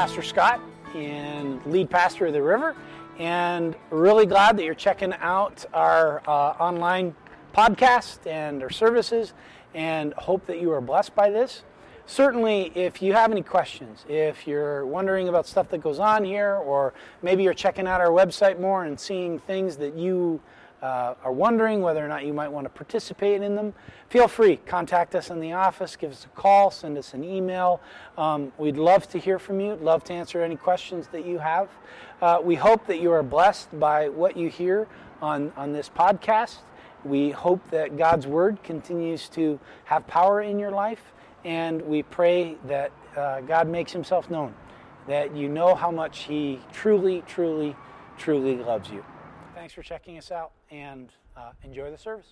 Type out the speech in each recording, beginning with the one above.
Pastor Scott and lead pastor of the River, and really glad that you're checking out our uh, online podcast and our services, and hope that you are blessed by this. Certainly, if you have any questions, if you're wondering about stuff that goes on here, or maybe you're checking out our website more and seeing things that you uh, are wondering whether or not you might want to participate in them, feel free. Contact us in the office, give us a call, send us an email. Um, we'd love to hear from you, love to answer any questions that you have. Uh, we hope that you are blessed by what you hear on, on this podcast. We hope that God's Word continues to have power in your life, and we pray that uh, God makes Himself known, that you know how much He truly, truly, truly loves you. Thanks for checking us out and uh, enjoy the service.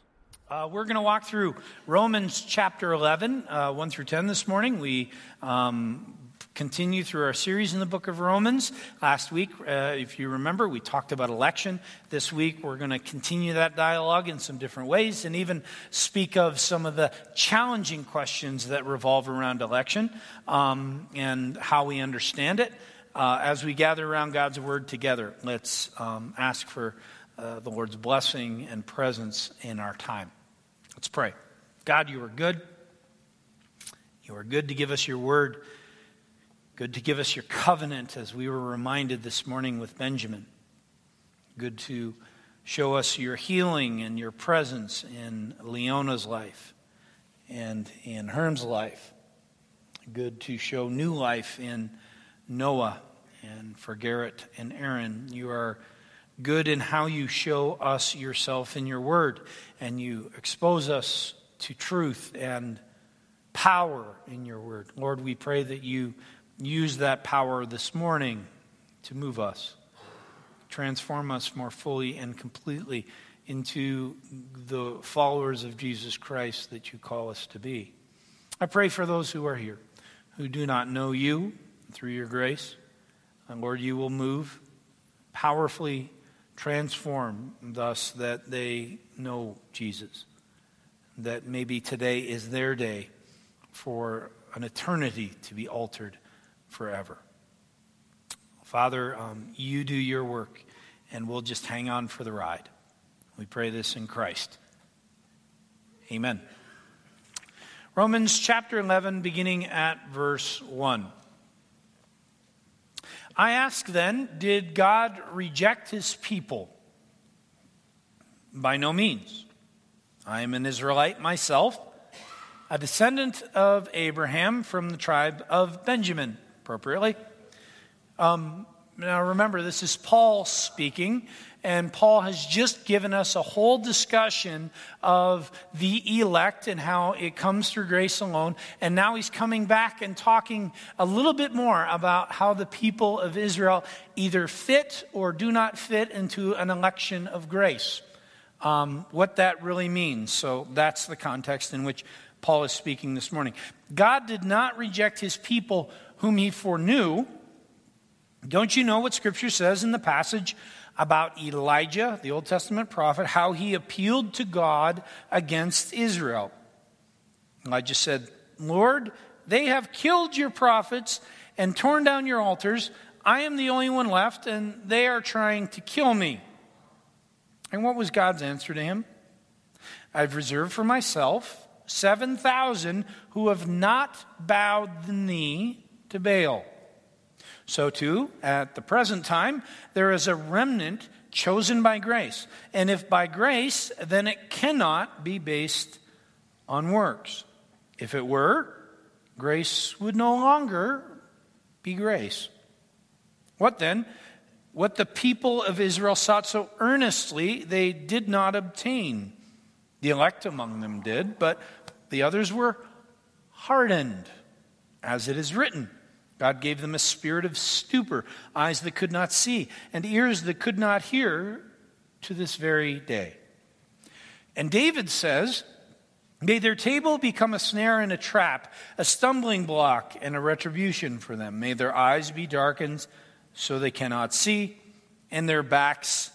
Uh, we're going to walk through Romans chapter 11, uh, 1 through 10 this morning. We um, continue through our series in the book of Romans. Last week, uh, if you remember, we talked about election. This week, we're going to continue that dialogue in some different ways and even speak of some of the challenging questions that revolve around election um, and how we understand it. Uh, as we gather around God's word together, let's um, ask for uh, the Lord's blessing and presence in our time. Let's pray. God, you are good. You are good to give us your word, good to give us your covenant, as we were reminded this morning with Benjamin. Good to show us your healing and your presence in Leona's life and in Herm's life. Good to show new life in Noah and for Garrett and Aaron. You are good in how you show us yourself in your word, and you expose us to truth and power in your word. Lord, we pray that you use that power this morning to move us, transform us more fully and completely into the followers of Jesus Christ that you call us to be. I pray for those who are here who do not know you through your grace. And Lord, you will move powerfully transform thus that they know Jesus. That maybe today is their day for an eternity to be altered forever. Father, um, you do your work, and we'll just hang on for the ride. We pray this in Christ. Amen. Romans chapter 11, beginning at verse 1. I ask then, did God reject his people? By no means. I am an Israelite myself, a descendant of Abraham from the tribe of Benjamin, appropriately. Um, now remember, this is Paul speaking, and Paul has just given us a whole discussion of the elect and how it comes through grace alone. And now he's coming back and talking a little bit more about how the people of Israel either fit or do not fit into an election of grace. Um, what that really means. So that's the context in which Paul is speaking this morning. God did not reject his people whom he foreknew. Don't you know what Scripture says in the passage about Elijah, the Old Testament prophet, how he appealed to God against Israel. Elijah said, Lord, they have killed your prophets and torn down your altars. I am the only one left, and they are trying to kill me. And what was God's answer to him? I've reserved for myself 7,000 who have not bowed the knee to Baal. So, too, at the present time, there is a remnant chosen by grace. And if by grace, then it cannot be based on works. If it were, grace would no longer be grace. What then? What the people of Israel sought so earnestly, they did not obtain. The elect among them did, but the others were hardened, as it is written. God gave them a spirit of stupor, eyes that could not see, and ears that could not hear to this very day. And David says, May their table become a snare and a trap, a stumbling block and a retribution for them. May their eyes be darkened so they cannot see, and their backs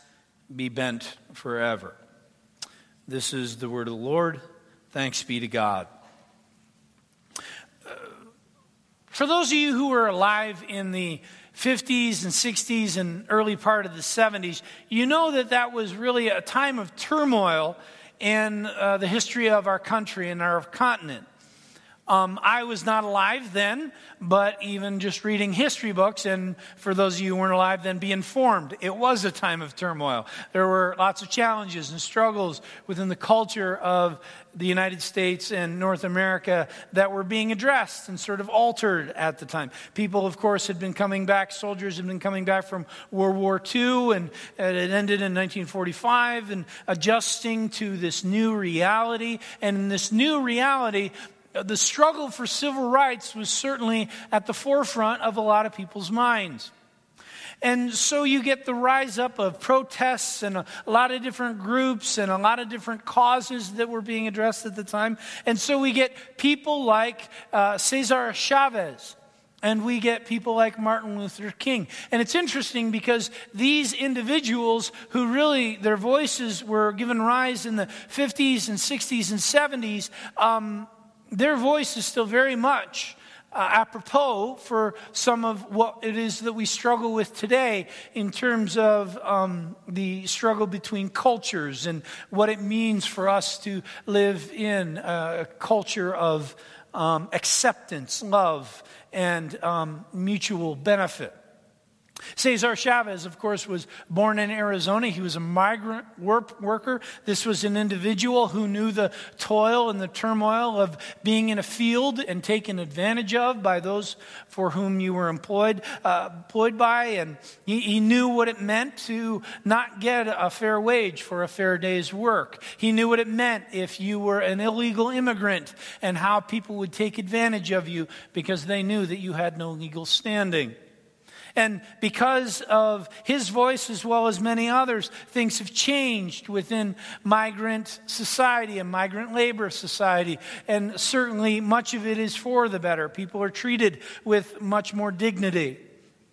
be bent forever. This is the word of the Lord. Thanks be to God. For those of you who were alive in the 50s and 60s and early part of the 70s, you know that that was really a time of turmoil in uh, the history of our country and our continent. Um, I was not alive then, but even just reading history books, and for those of you who weren't alive then, be informed. It was a time of turmoil. There were lots of challenges and struggles within the culture of the United States and North America that were being addressed and sort of altered at the time. People, of course, had been coming back, soldiers had been coming back from World War II, and it ended in 1945, and adjusting to this new reality. And in this new reality, the struggle for civil rights was certainly at the forefront of a lot of people's minds. And so you get the rise up of protests and a, lot of different groups and a lot of different causes that were being addressed at the time. And so we get people like uh, Cesar Chavez. And we get people like Martin Luther King. And it's interesting because these individuals who really, their voices were given rise in the 50s and 60s and 70s, um, their voice is still very much uh, apropos for some of what it is that we struggle with today in terms of um, the struggle between cultures and what it means for us to live in a culture of um, acceptance, love, and um, mutual benefit. Cesar Chavez, of course, was born in Arizona. He was a migrant work worker. This was an individual who knew the toil and the turmoil of being in a field and taken advantage of by those for whom you were employed, uh, employed by. And he, he knew what it meant to not get a fair wage for a fair day's work. He knew what it meant if you were an illegal immigrant and how people would take advantage of you because they knew that you had no legal standing. And because of his voice, as well as many others, things have changed within migrant society and migrant labor society. And certainly, much of it is for the better. People are treated with much more dignity.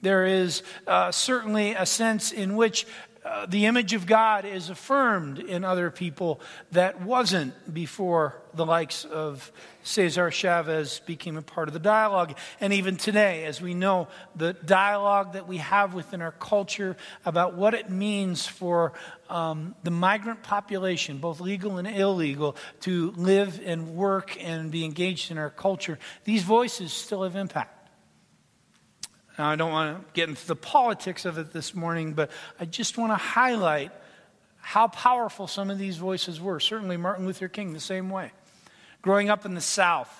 There is uh, certainly a sense in which uh, the image of God is affirmed in other people that wasn't before the likes of Cesar Chavez became a part of the dialogue. And even today, as we know, the dialogue that we have within our culture about what it means for um, the migrant population, both legal and illegal, to live and work and be engaged in our culture, these voices still have impact. Now, I don't want to get into the politics of it this morning, but I just want to highlight how powerful some of these voices were. Certainly, Martin Luther King, the same way. Growing up in the South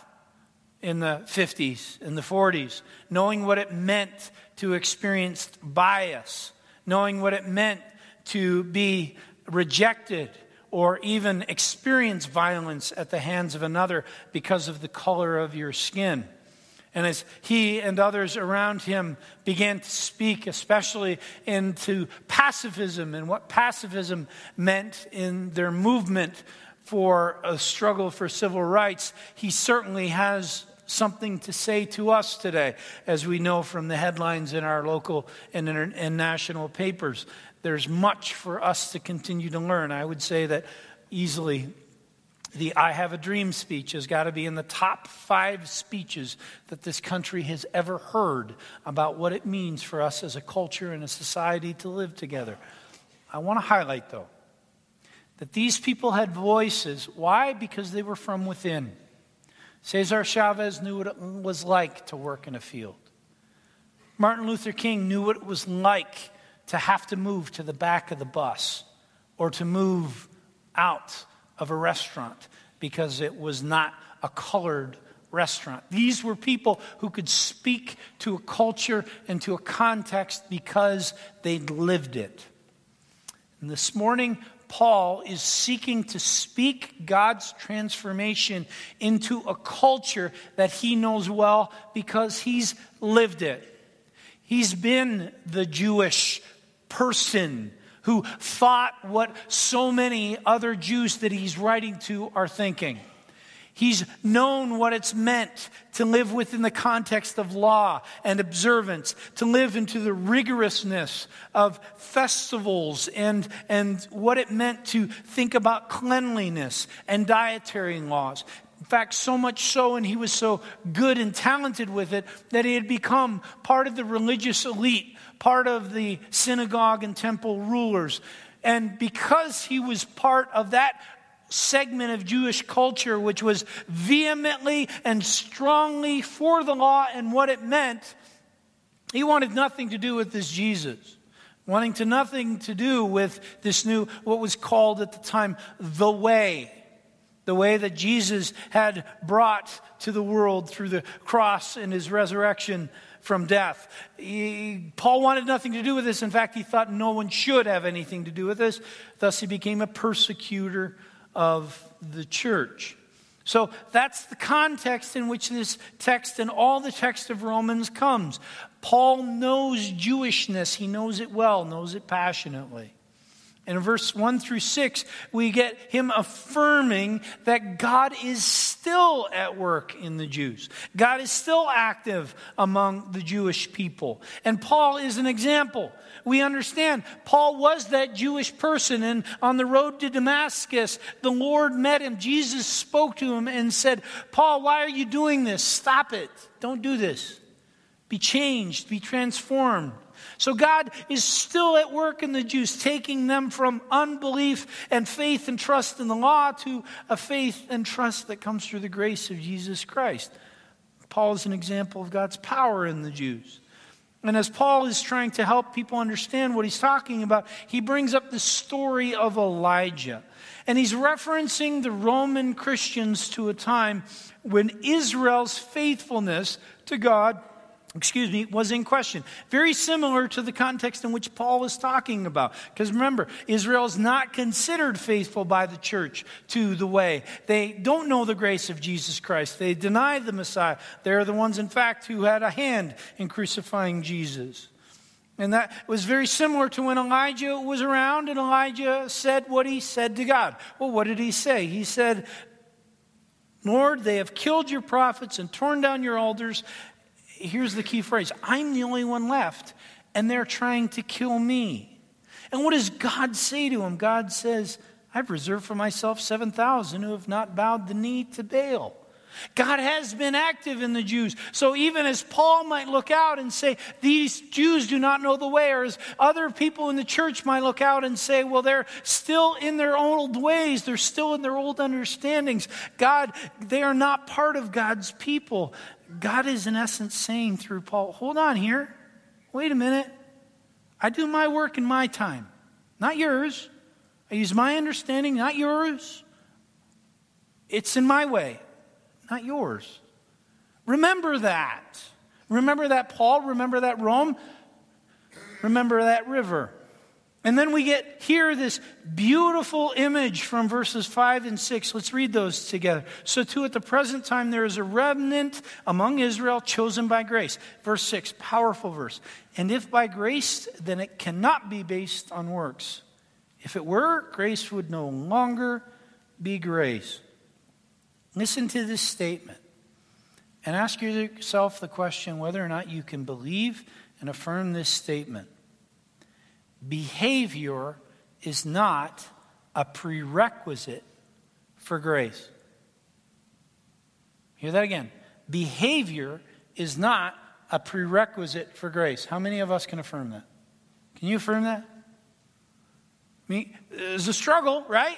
in the 50s, in the 40s, knowing what it meant to experience bias, knowing what it meant to be rejected or even experience violence at the hands of another because of the color of your skin. And as he and others around him began to speak, especially into pacifism and what pacifism meant in their movement for a struggle for civil rights, he certainly has something to say to us today, as we know from the headlines in our local and, and national papers. There's much for us to continue to learn. I would say that easily the I Have a Dream speech has got to be in the top five speeches that this country has ever heard about what it means for us as a culture and a society to live together. I want to highlight, though, that these people had voices. Why? Because they were from within. Cesar Chavez knew what it was like to work in a field. Martin Luther King knew what it was like to have to move to the back of the bus or to move out of a restaurant because it was not a colored restaurant. These were people who could speak to a culture and to a context because they'd lived it. And this morning, Paul is seeking to speak God's transformation into a culture that he knows well because he's lived it. He's been the Jewish person who thought what so many other Jews that he's writing to are thinking. He's known what it's meant to live within the context of law and observance, to live into the rigorousness of festivals and, and what it meant to think about cleanliness and dietary laws. In fact, so much so, and he was so good and talented with it, that he had become part of the religious elite, part of the synagogue and temple rulers. And because he was part of that segment of Jewish culture, which was vehemently and strongly for the law and what it meant, he wanted nothing to do with this Jesus. Wanting to nothing to do with this new, what was called at the time, the way. The way that Jesus had brought to the world through the cross and his resurrection from death. He, Paul wanted nothing to do with this. In fact, he thought no one should have anything to do with this. Thus, he became a persecutor of the church. So that's the context in which this text and all the text of Romans comes. Paul knows Jewishness, he knows it well, knows it passionately. And in verse 1 through 6, we get him affirming that God is still at work in the Jews. God is still active among the Jewish people. And Paul is an example. We understand Paul was that Jewish person, and on the road to Damascus, the Lord met him. Jesus spoke to him and said, Paul, why are you doing this? Stop it. Don't do this. Be changed, be transformed. So God is still at work in the Jews, taking them from unbelief and faith and trust in the law to a faith and trust that comes through the grace of Jesus Christ. Paul is an example of God's power in the Jews. And as Paul is trying to help people understand what he's talking about, he brings up the story of Elijah. And he's referencing the Roman Christians to a time when Israel's faithfulness to God excuse me, was in question. Very similar to the context in which Paul is talking about. Because remember, Israel is not considered faithful by the church to the way. They don't know the grace of Jesus Christ. They deny the Messiah. They're the ones, in fact, who had a hand in crucifying Jesus. And that was very similar to when Elijah was around and Elijah said what he said to God. Well, what did he say? He said, Lord, they have killed your prophets and torn down your altars here's the key phrase I'm the only one left, and they're trying to kill me. And what does God say to him? God says, I've reserved for myself 7,000 who have not bowed the knee to Baal. God has been active in the Jews. So even as Paul might look out and say, these Jews do not know the way, or as other people in the church might look out and say, well, they're still in their old ways, they're still in their old understandings. God, they are not part of God's people. God is, in essence, saying through Paul, hold on here. Wait a minute. I do my work in my time, not yours. I use my understanding, not yours. It's in my way, not yours. Remember that. Remember that, Paul. Remember that, Rome. Remember that river. And then we get here this beautiful image from verses 5 and 6. Let's read those together. So, too, at the present time, there is a remnant among Israel chosen by grace. Verse 6, powerful verse. And if by grace, then it cannot be based on works. If it were, grace would no longer be grace. Listen to this statement and ask yourself the question whether or not you can believe and affirm this statement behavior is not a prerequisite for grace. Hear that again. Behavior is not a prerequisite for grace. How many of us can affirm that? Can you affirm that? I mean, there's a struggle, right?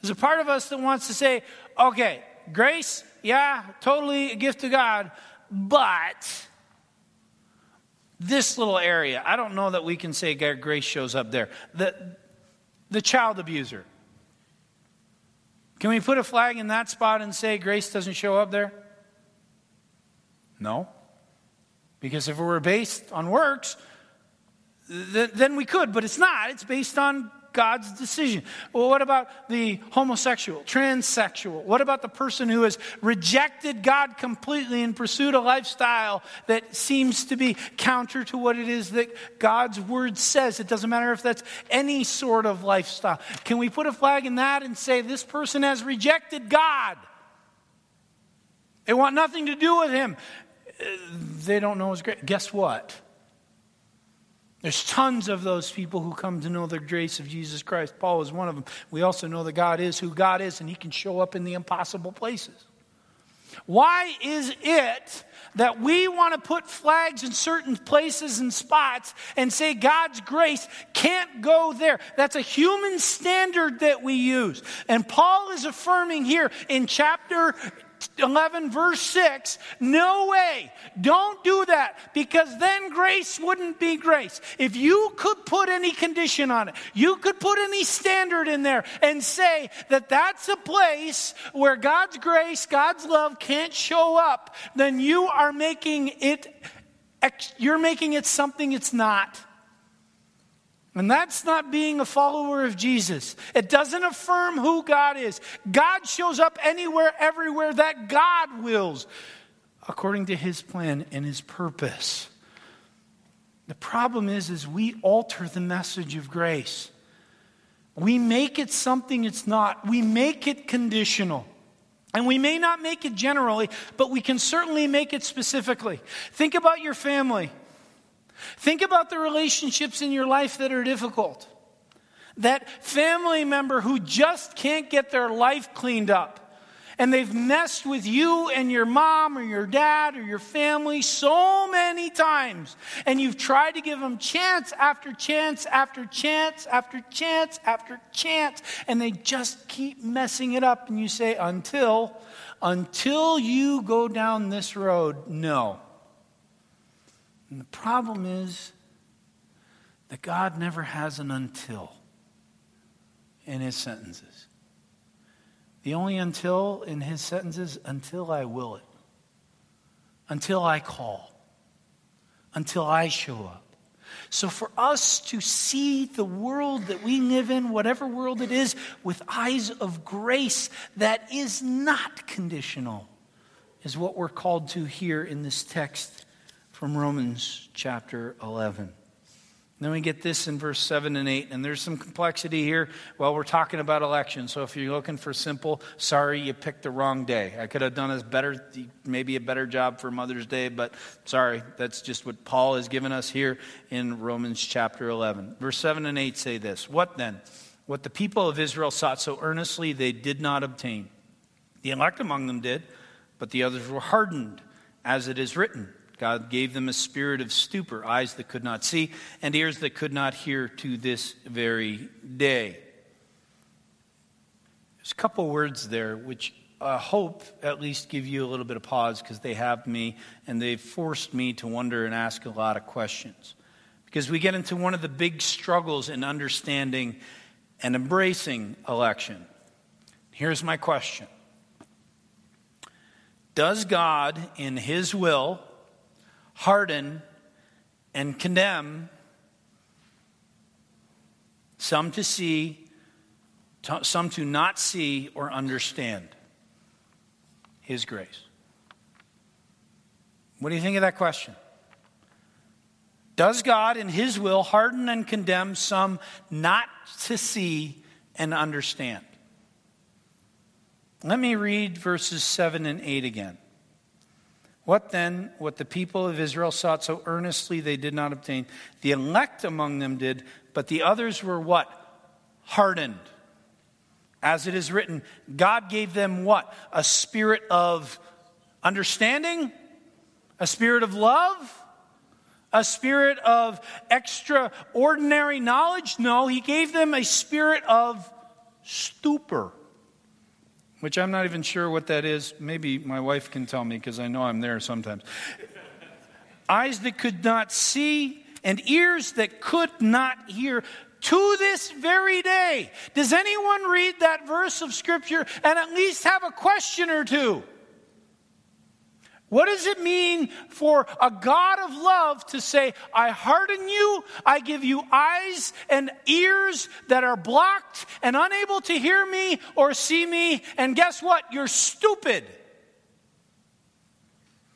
There's a part of us that wants to say, okay, grace, yeah, totally a gift of God, but this little area, I don't know that we can say grace shows up there. The, the child abuser. Can we put a flag in that spot and say grace doesn't show up there? No. Because if it were based on works, th- then we could, but it's not. It's based on God's decision. Well, what about the homosexual, transsexual? What about the person who has rejected God completely and pursued a lifestyle that seems to be counter to what it is that God's word says? It doesn't matter if that's any sort of lifestyle. Can we put a flag in that and say this person has rejected God? They want nothing to do with him. They don't know his grace. Guess what? There's tons of those people who come to know the grace of Jesus Christ. Paul is one of them. We also know that God is who God is, and He can show up in the impossible places. Why is it that we want to put flags in certain places and spots and say God's grace can't go there? That's a human standard that we use. And Paul is affirming here in chapter 11, verse 6. No way. Don't do that because then grace wouldn't be grace. If you could put any condition on it, you could put any standard in there and say that that's a place where God's grace, God's love can't show up, then you are making it, you're making it something it's not. And that's not being a follower of Jesus. It doesn't affirm who God is. God shows up anywhere, everywhere that God wills, according to his plan and his purpose. The problem is, is we alter the message of grace. We make it something it's not. We make it conditional. And we may not make it generally, but we can certainly make it specifically. Think about your family. Think about the relationships in your life that are difficult. That family member who just can't get their life cleaned up. And they've messed with you and your mom or your dad or your family so many times. And you've tried to give them chance after chance after chance after chance after chance. And they just keep messing it up. And you say, until, until you go down this road, no. And the problem is that God never has an until in his sentences. The only until in his sentences, until I will it, until I call, until I show up. So, for us to see the world that we live in, whatever world it is, with eyes of grace that is not conditional, is what we're called to here in this text from Romans chapter 11. Then we get this in verse 7 and 8, and there's some complexity here while we're talking about election. So if you're looking for simple, sorry, you picked the wrong day. I could have done a better, maybe a better job for Mother's Day, but sorry, that's just what Paul has given us here in Romans chapter 11. Verse 7 and 8 say this What then? What the people of Israel sought so earnestly, they did not obtain. The elect among them did, but the others were hardened, as it is written. God gave them a spirit of stupor, eyes that could not see, and ears that could not hear to this very day. There's a couple words there which I hope at least give you a little bit of pause because they have me and they've forced me to wonder and ask a lot of questions. Because we get into one of the big struggles in understanding and embracing election. Here's my question Does God, in His will, harden, and condemn, some to see, some to not see or understand His grace. What do you think of that question? Does God, in His will, harden and condemn some not to see and understand? Let me read verses 7 and 8 again. What then, what the people of Israel sought so earnestly they did not obtain? The elect among them did, but the others were what? Hardened. As it is written, God gave them what? A spirit of understanding? A spirit of love? A spirit of extraordinary knowledge? No, He gave them a spirit of stupor which I'm not even sure what that is. Maybe my wife can tell me because I know I'm there sometimes. Eyes that could not see and ears that could not hear to this very day. Does anyone read that verse of Scripture and at least have a question or two? What does it mean for a God of love to say, I harden you, I give you eyes and ears that are blocked and unable to hear me or see me, and guess what? You're stupid.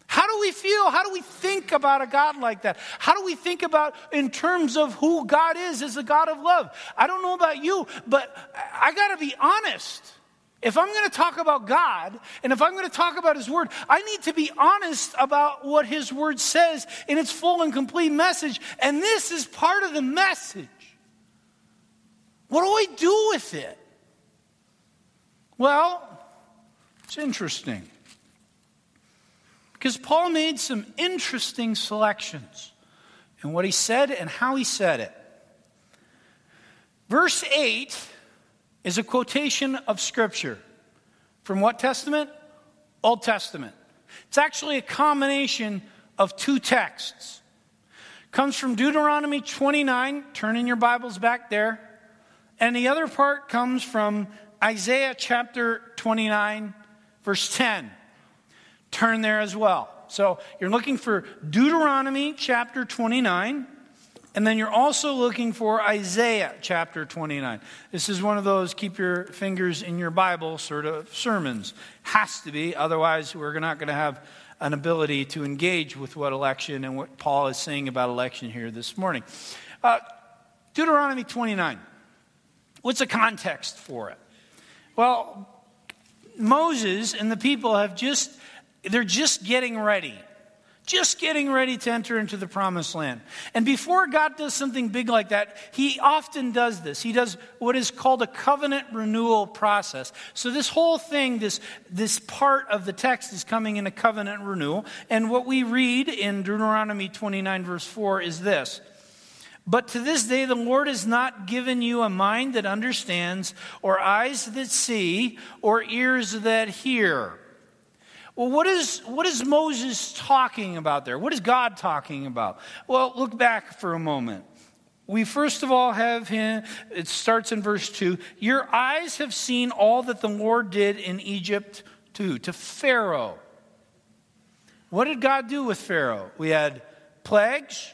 How do we feel? How do we think about a God like that? How do we think about in terms of who God is as a God of love? I don't know about you, but I got to be honest. If I'm going to talk about God and if I'm going to talk about His Word, I need to be honest about what His Word says in its full and complete message. And this is part of the message. What do I do with it? Well, it's interesting. Because Paul made some interesting selections in what he said and how he said it. Verse 8 is a quotation of Scripture. From what Testament? Old Testament. It's actually a combination of two texts. Comes from Deuteronomy 29, turn in your Bibles back there. And the other part comes from Isaiah chapter 29, verse 10. Turn there as well. So you're looking for Deuteronomy chapter 29, and then you're also looking for Isaiah chapter 29. This is one of those keep your fingers in your Bible sort of sermons. Has to be, otherwise, we're not going to have an ability to engage with what election and what Paul is saying about election here this morning. Uh, Deuteronomy 29. What's the context for it? Well, Moses and the people have just, they're just getting ready. Just getting ready to enter into the promised land. And before God does something big like that, He often does this. He does what is called a covenant renewal process. So, this whole thing, this, this part of the text is coming in a covenant renewal. And what we read in Deuteronomy 29, verse 4, is this but to this day, the Lord has not given you a mind that understands, or eyes that see, or ears that hear. Well, what is, what is Moses talking about there? What is God talking about? Well, look back for a moment. We first of all have him, it starts in verse 2 Your eyes have seen all that the Lord did in Egypt to, to Pharaoh. What did God do with Pharaoh? We had plagues,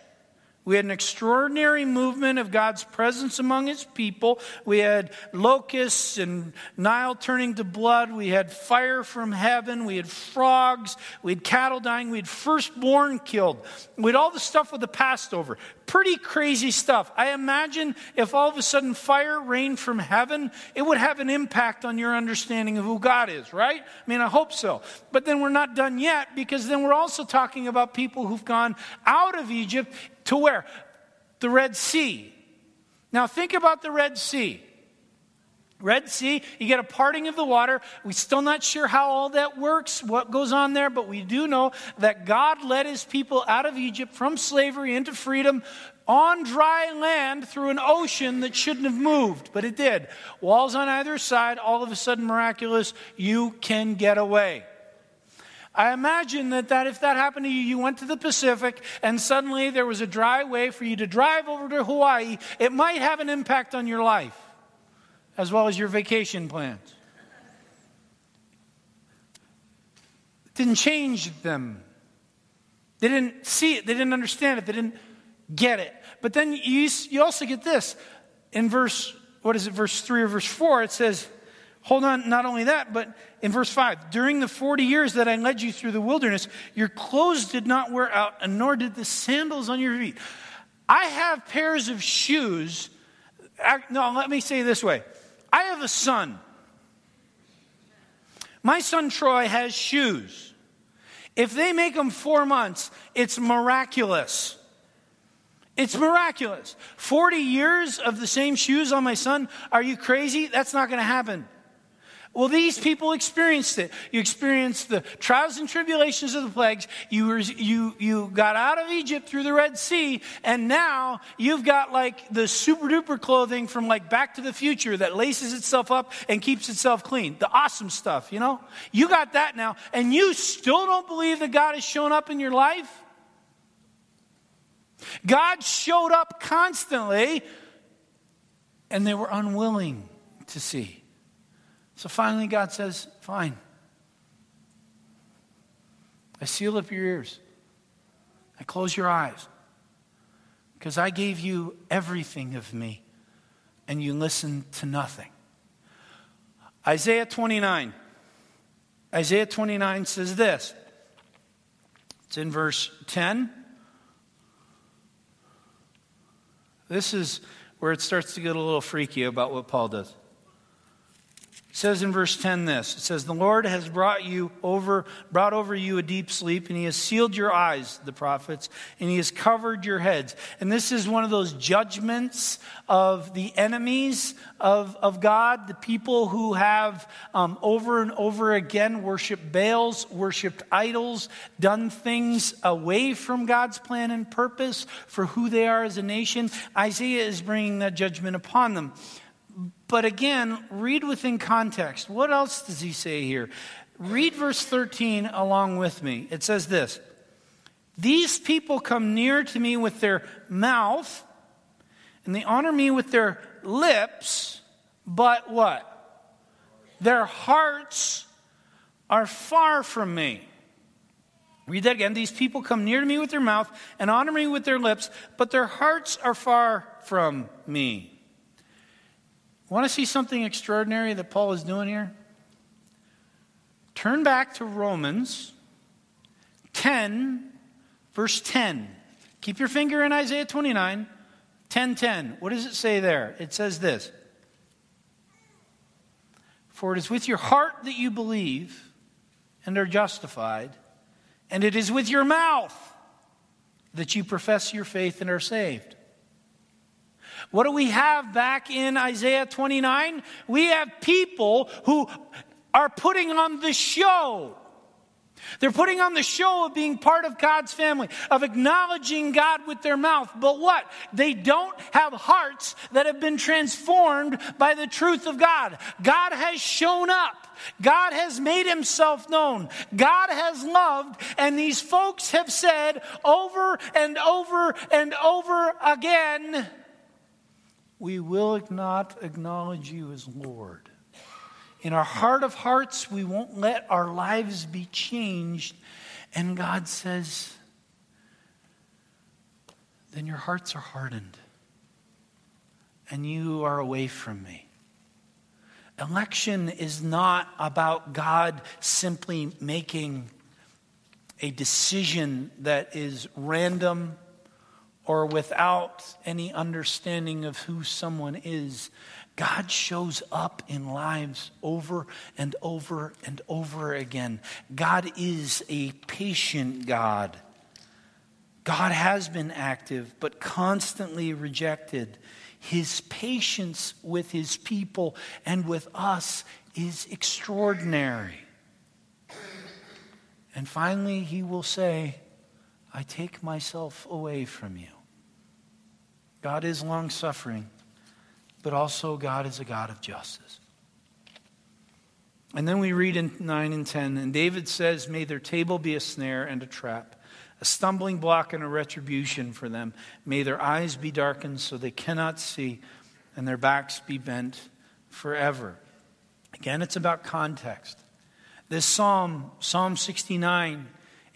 we had an extraordinary movement of God's presence among his people. We had locusts and Nile turning to blood. We had fire from heaven. We had frogs. We had cattle dying. We had firstborn killed. We had all the stuff with the Passover. Pretty crazy stuff. I imagine if all of a sudden fire rained from heaven, it would have an impact on your understanding of who God is, right? I mean, I hope so. But then we're not done yet because then we're also talking about people who've gone out of Egypt to where? The Red Sea. Now think about the Red Sea. Red Sea, you get a parting of the water. We're still not sure how all that works, what goes on there, but we do know that God led his people out of Egypt from slavery into freedom on dry land through an ocean that shouldn't have moved, but it did. Walls on either side, all of a sudden miraculous, you can get away. I imagine that, that if that happened to you, you went to the Pacific and suddenly there was a dry way for you to drive over to Hawaii, it might have an impact on your life as well as your vacation plans. It didn't change them. They didn't see it, they didn't understand it, they didn't get it. But then you, you also get this in verse, what is it, verse 3 or verse 4, it says, Hold on, not only that, but in verse 5 during the 40 years that I led you through the wilderness, your clothes did not wear out, and nor did the sandals on your feet. I have pairs of shoes. No, let me say this way I have a son. My son Troy has shoes. If they make them four months, it's miraculous. It's miraculous. 40 years of the same shoes on my son? Are you crazy? That's not going to happen. Well, these people experienced it. You experienced the trials and tribulations of the plagues. You, were, you, you got out of Egypt through the Red Sea, and now you've got like the super duper clothing from like Back to the Future that laces itself up and keeps itself clean. The awesome stuff, you know? You got that now, and you still don't believe that God has shown up in your life? God showed up constantly, and they were unwilling to see. So finally, God says, Fine. I seal up your ears. I close your eyes. Because I gave you everything of me, and you listened to nothing. Isaiah 29. Isaiah 29 says this. It's in verse 10. This is where it starts to get a little freaky about what Paul does says in verse 10 this it says the lord has brought you over brought over you a deep sleep and he has sealed your eyes the prophets and he has covered your heads. And this is one of those judgments of the enemies of, of god the people who have um, over and over again worshiped baals worshiped idols done things away from god's plan and purpose for who they are as a nation. Isaiah is bringing that judgment upon them but again, read within context. What else does he say here? Read verse 13 along with me. It says this These people come near to me with their mouth, and they honor me with their lips, but what? Their hearts are far from me. Read that again. These people come near to me with their mouth and honor me with their lips, but their hearts are far from me. Want to see something extraordinary that Paul is doing here? Turn back to Romans 10, verse 10. Keep your finger in Isaiah 29, 10 10. What does it say there? It says this For it is with your heart that you believe and are justified, and it is with your mouth that you profess your faith and are saved. What do we have back in Isaiah 29? We have people who are putting on the show. They're putting on the show of being part of God's family, of acknowledging God with their mouth. But what? They don't have hearts that have been transformed by the truth of God. God has shown up. God has made himself known. God has loved. And these folks have said over and over and over again, we will not acknowledge you as Lord. In our heart of hearts, we won't let our lives be changed. And God says, then your hearts are hardened and you are away from me. Election is not about God simply making a decision that is random or without any understanding of who someone is, God shows up in lives over and over and over again. God is a patient God. God has been active, but constantly rejected. His patience with his people and with us is extraordinary. And finally, he will say, I take myself away from you. God is long suffering, but also God is a God of justice. And then we read in 9 and 10, and David says, May their table be a snare and a trap, a stumbling block and a retribution for them. May their eyes be darkened so they cannot see, and their backs be bent forever. Again, it's about context. This psalm, Psalm 69,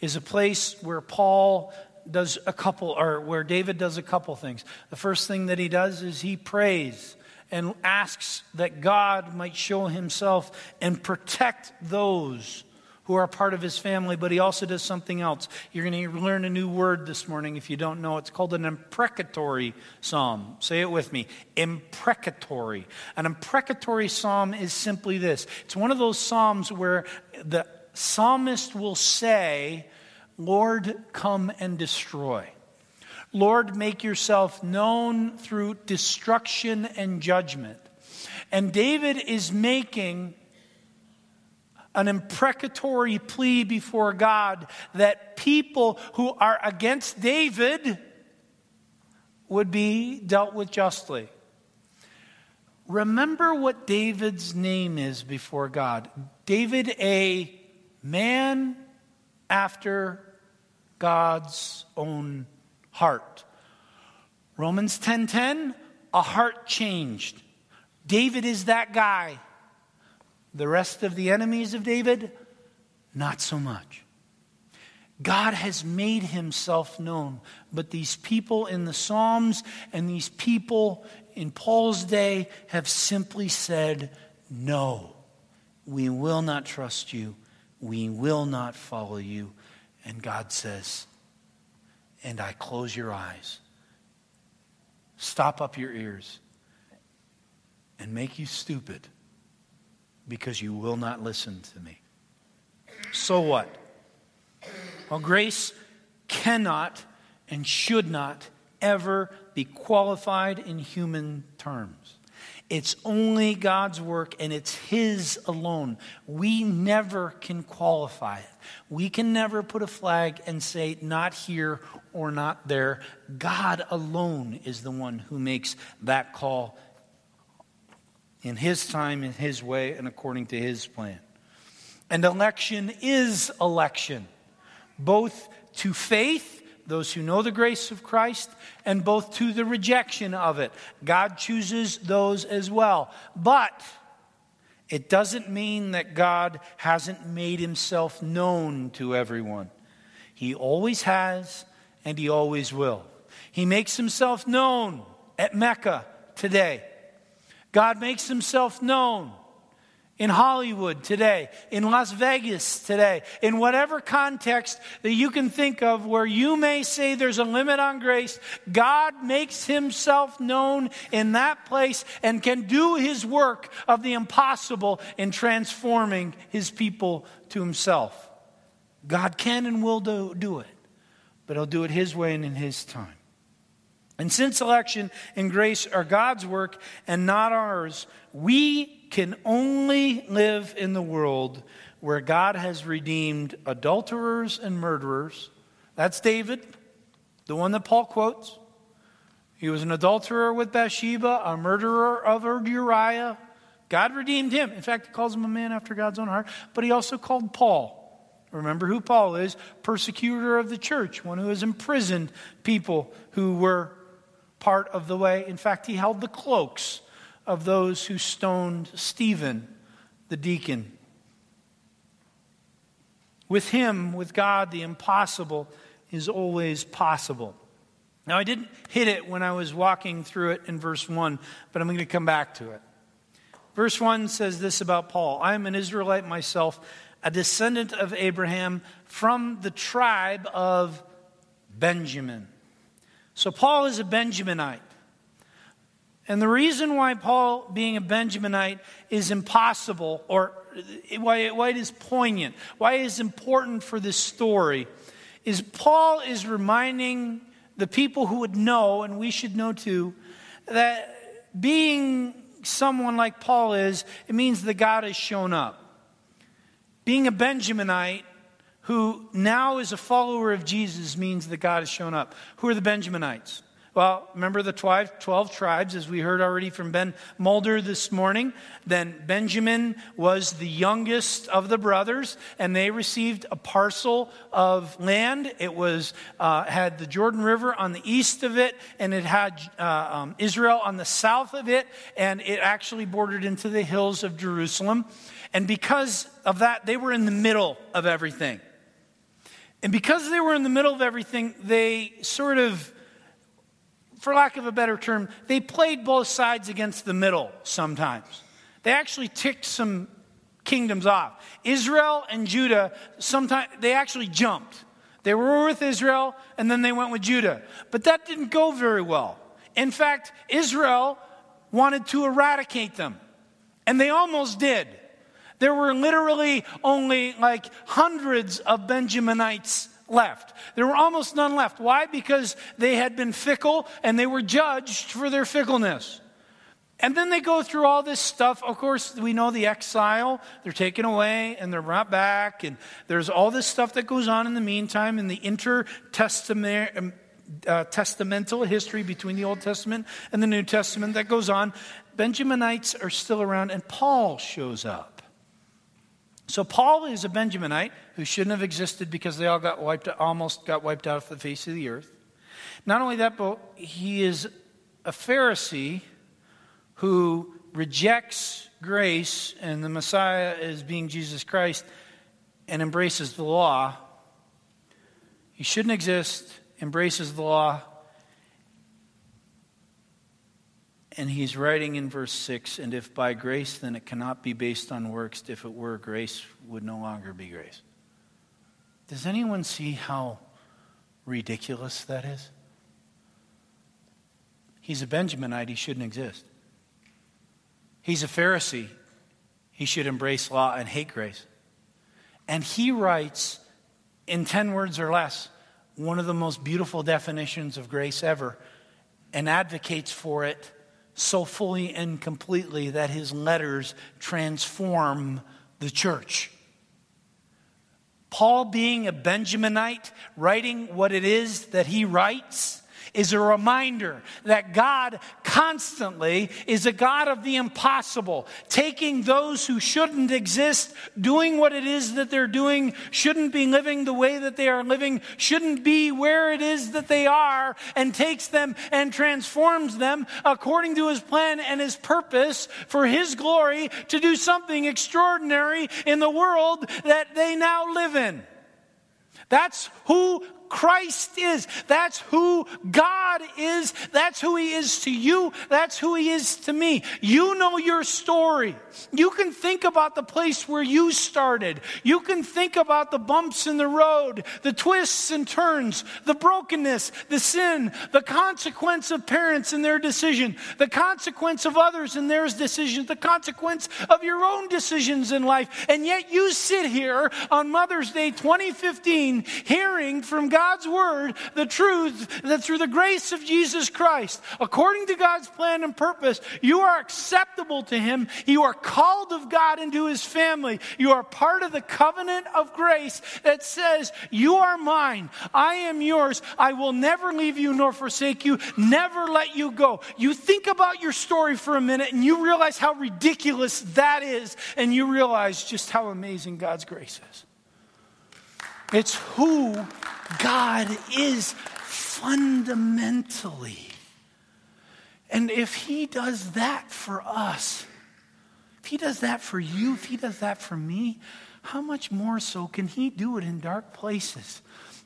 is a place where Paul does a couple, or where David does a couple things. The first thing that he does is he prays and asks that God might show himself and protect those who are part of his family, but he also does something else. You're going to learn a new word this morning if you don't know. It's called an imprecatory psalm. Say it with me imprecatory. An imprecatory psalm is simply this it's one of those psalms where the psalmist will say, Lord, come and destroy. Lord, make yourself known through destruction and judgment. And David is making an imprecatory plea before God that people who are against David would be dealt with justly. Remember what David's name is before God David, a man after God's own heart. Romans 10:10, a heart changed. David is that guy. The rest of the enemies of David, not so much. God has made himself known, but these people in the Psalms and these people in Paul's day have simply said, No, we will not trust you. We will not follow you. And God says, and I close your eyes, stop up your ears, and make you stupid because you will not listen to me. So what? Well, grace cannot and should not ever be qualified in human terms. It's only God's work and it's His alone. We never can qualify it. We can never put a flag and say, not here or not there. God alone is the one who makes that call in His time, in His way, and according to His plan. And election is election, both to faith those who know the grace of Christ, and both to the rejection of it. God chooses those as well. But it doesn't mean that God hasn't made himself known to everyone. He always has, and he always will. He makes himself known at Mecca today. God makes himself known in Hollywood today, in Las Vegas today, in whatever context that you can think of where you may say there's a limit on grace, God makes himself known in that place and can do his work of the impossible in transforming his people to himself. God can and will do, do it, but he'll do it his way and in his time. And since election and grace are God's work and not ours, we can only live in the world where God has redeemed adulterers and murderers. That's David, the one that Paul quotes. He was an adulterer with Bathsheba, a murderer of Uriah. God redeemed him. In fact, he calls him a man after God's own heart. But he also called Paul. Remember who Paul is persecutor of the church, one who has imprisoned people who were part of the way. In fact, he held the cloaks of those who stoned Stephen, the deacon. With him, with God, the impossible is always possible. Now, I didn't hit it when I was walking through it in verse 1, but I'm going to come back to it. Verse 1 says this about Paul I am an Israelite myself, a descendant of Abraham from the tribe of Benjamin. So, Paul is a Benjaminite. And the reason why Paul, being a Benjaminite, is impossible, or why, it is poignant, why it is important for this story, is Paul is reminding the people who would know, and we should know too, that being someone like Paul is, it means that God has shown up. Being a Benjaminite who now is a follower of Jesus means that God has shown up. Who are the Benjaminites? Well, remember the 12 tribes, as we heard already from Ben Mulder this morning. Then Benjamin was the youngest of the brothers, and they received a parcel of land. It was uh, had the Jordan River on the east of it, and it had uh, um, Israel on the south of it, and it actually bordered into the hills of Jerusalem. And because of that, they were in the middle of everything. And because they were in the middle of everything, they sort of for lack of a better term, they played both sides against the middle sometimes. They actually ticked some kingdoms off. Israel and Judah, sometimes they actually jumped. They were with Israel and then they went with Judah. But that didn't go very well. In fact, Israel wanted to eradicate them, and they almost did. There were literally only like hundreds of Benjaminites left. There were almost none left. Why? Because they had been fickle and they were judged for their fickleness. And then they go through all this stuff. Of course, we know the exile. They're taken away and they're brought back. And there's all this stuff that goes on in the meantime in the intertestamental um, uh, testamental history between the Old Testament and the New Testament that goes on. Benjaminites are still around, and Paul shows up. So Paul is a Benjaminite who shouldn't have existed because they all got wiped, almost got wiped out of the face of the earth. Not only that, but he is a Pharisee who rejects grace and the Messiah as being Jesus Christ and embraces the law. He shouldn't exist, embraces the law, And he's writing in verse 6 and if by grace, then it cannot be based on works. If it were, grace would no longer be grace. Does anyone see how ridiculous that is? He's a Benjaminite, he shouldn't exist. He's a Pharisee, he should embrace law and hate grace. And he writes in 10 words or less one of the most beautiful definitions of grace ever and advocates for it so fully and completely that his letters transform the church. Paul, being a Benjaminite, writing what it is that he writes, is a reminder that God constantly is a God of the impossible, taking those who shouldn't exist, doing what it is that they're doing, shouldn't be living the way that they are living, shouldn't be where it is that they are, and takes them and transforms them according to his plan and his purpose for his glory to do something extraordinary in the world that they now live in. That's who Christ is. That's who God is. That's who He is to you. That's who He is to me. You know your story. You can think about the place where you started. You can think about the bumps in the road, the twists and turns, the brokenness, the sin, the consequence of parents and their decision, the consequence of others and their decisions, the consequence of your own decisions in life. And yet you sit here on Mother's Day 2015 hearing from God God's word the truth that through the grace of Jesus Christ, according to God's plan and purpose, you are acceptable to Him. You are called of God into His family. You are part of the covenant of grace that says, You are mine. I am yours. I will never leave you nor forsake you, never let you go. You think about your story for a minute and you realize how ridiculous that is, and you realize just how amazing God's grace is. It's who God is fundamentally. And if He does that for us, if He does that for you, if He does that for me, how much more so can He do it in dark places?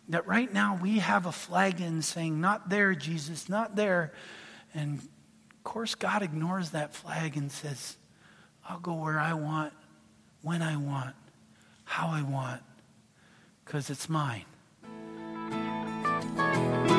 That right now we have a flag in saying, Not there, Jesus, not there. And of course, God ignores that flag and says, I'll go where I want, when I want, how I want because it's mine. Bye.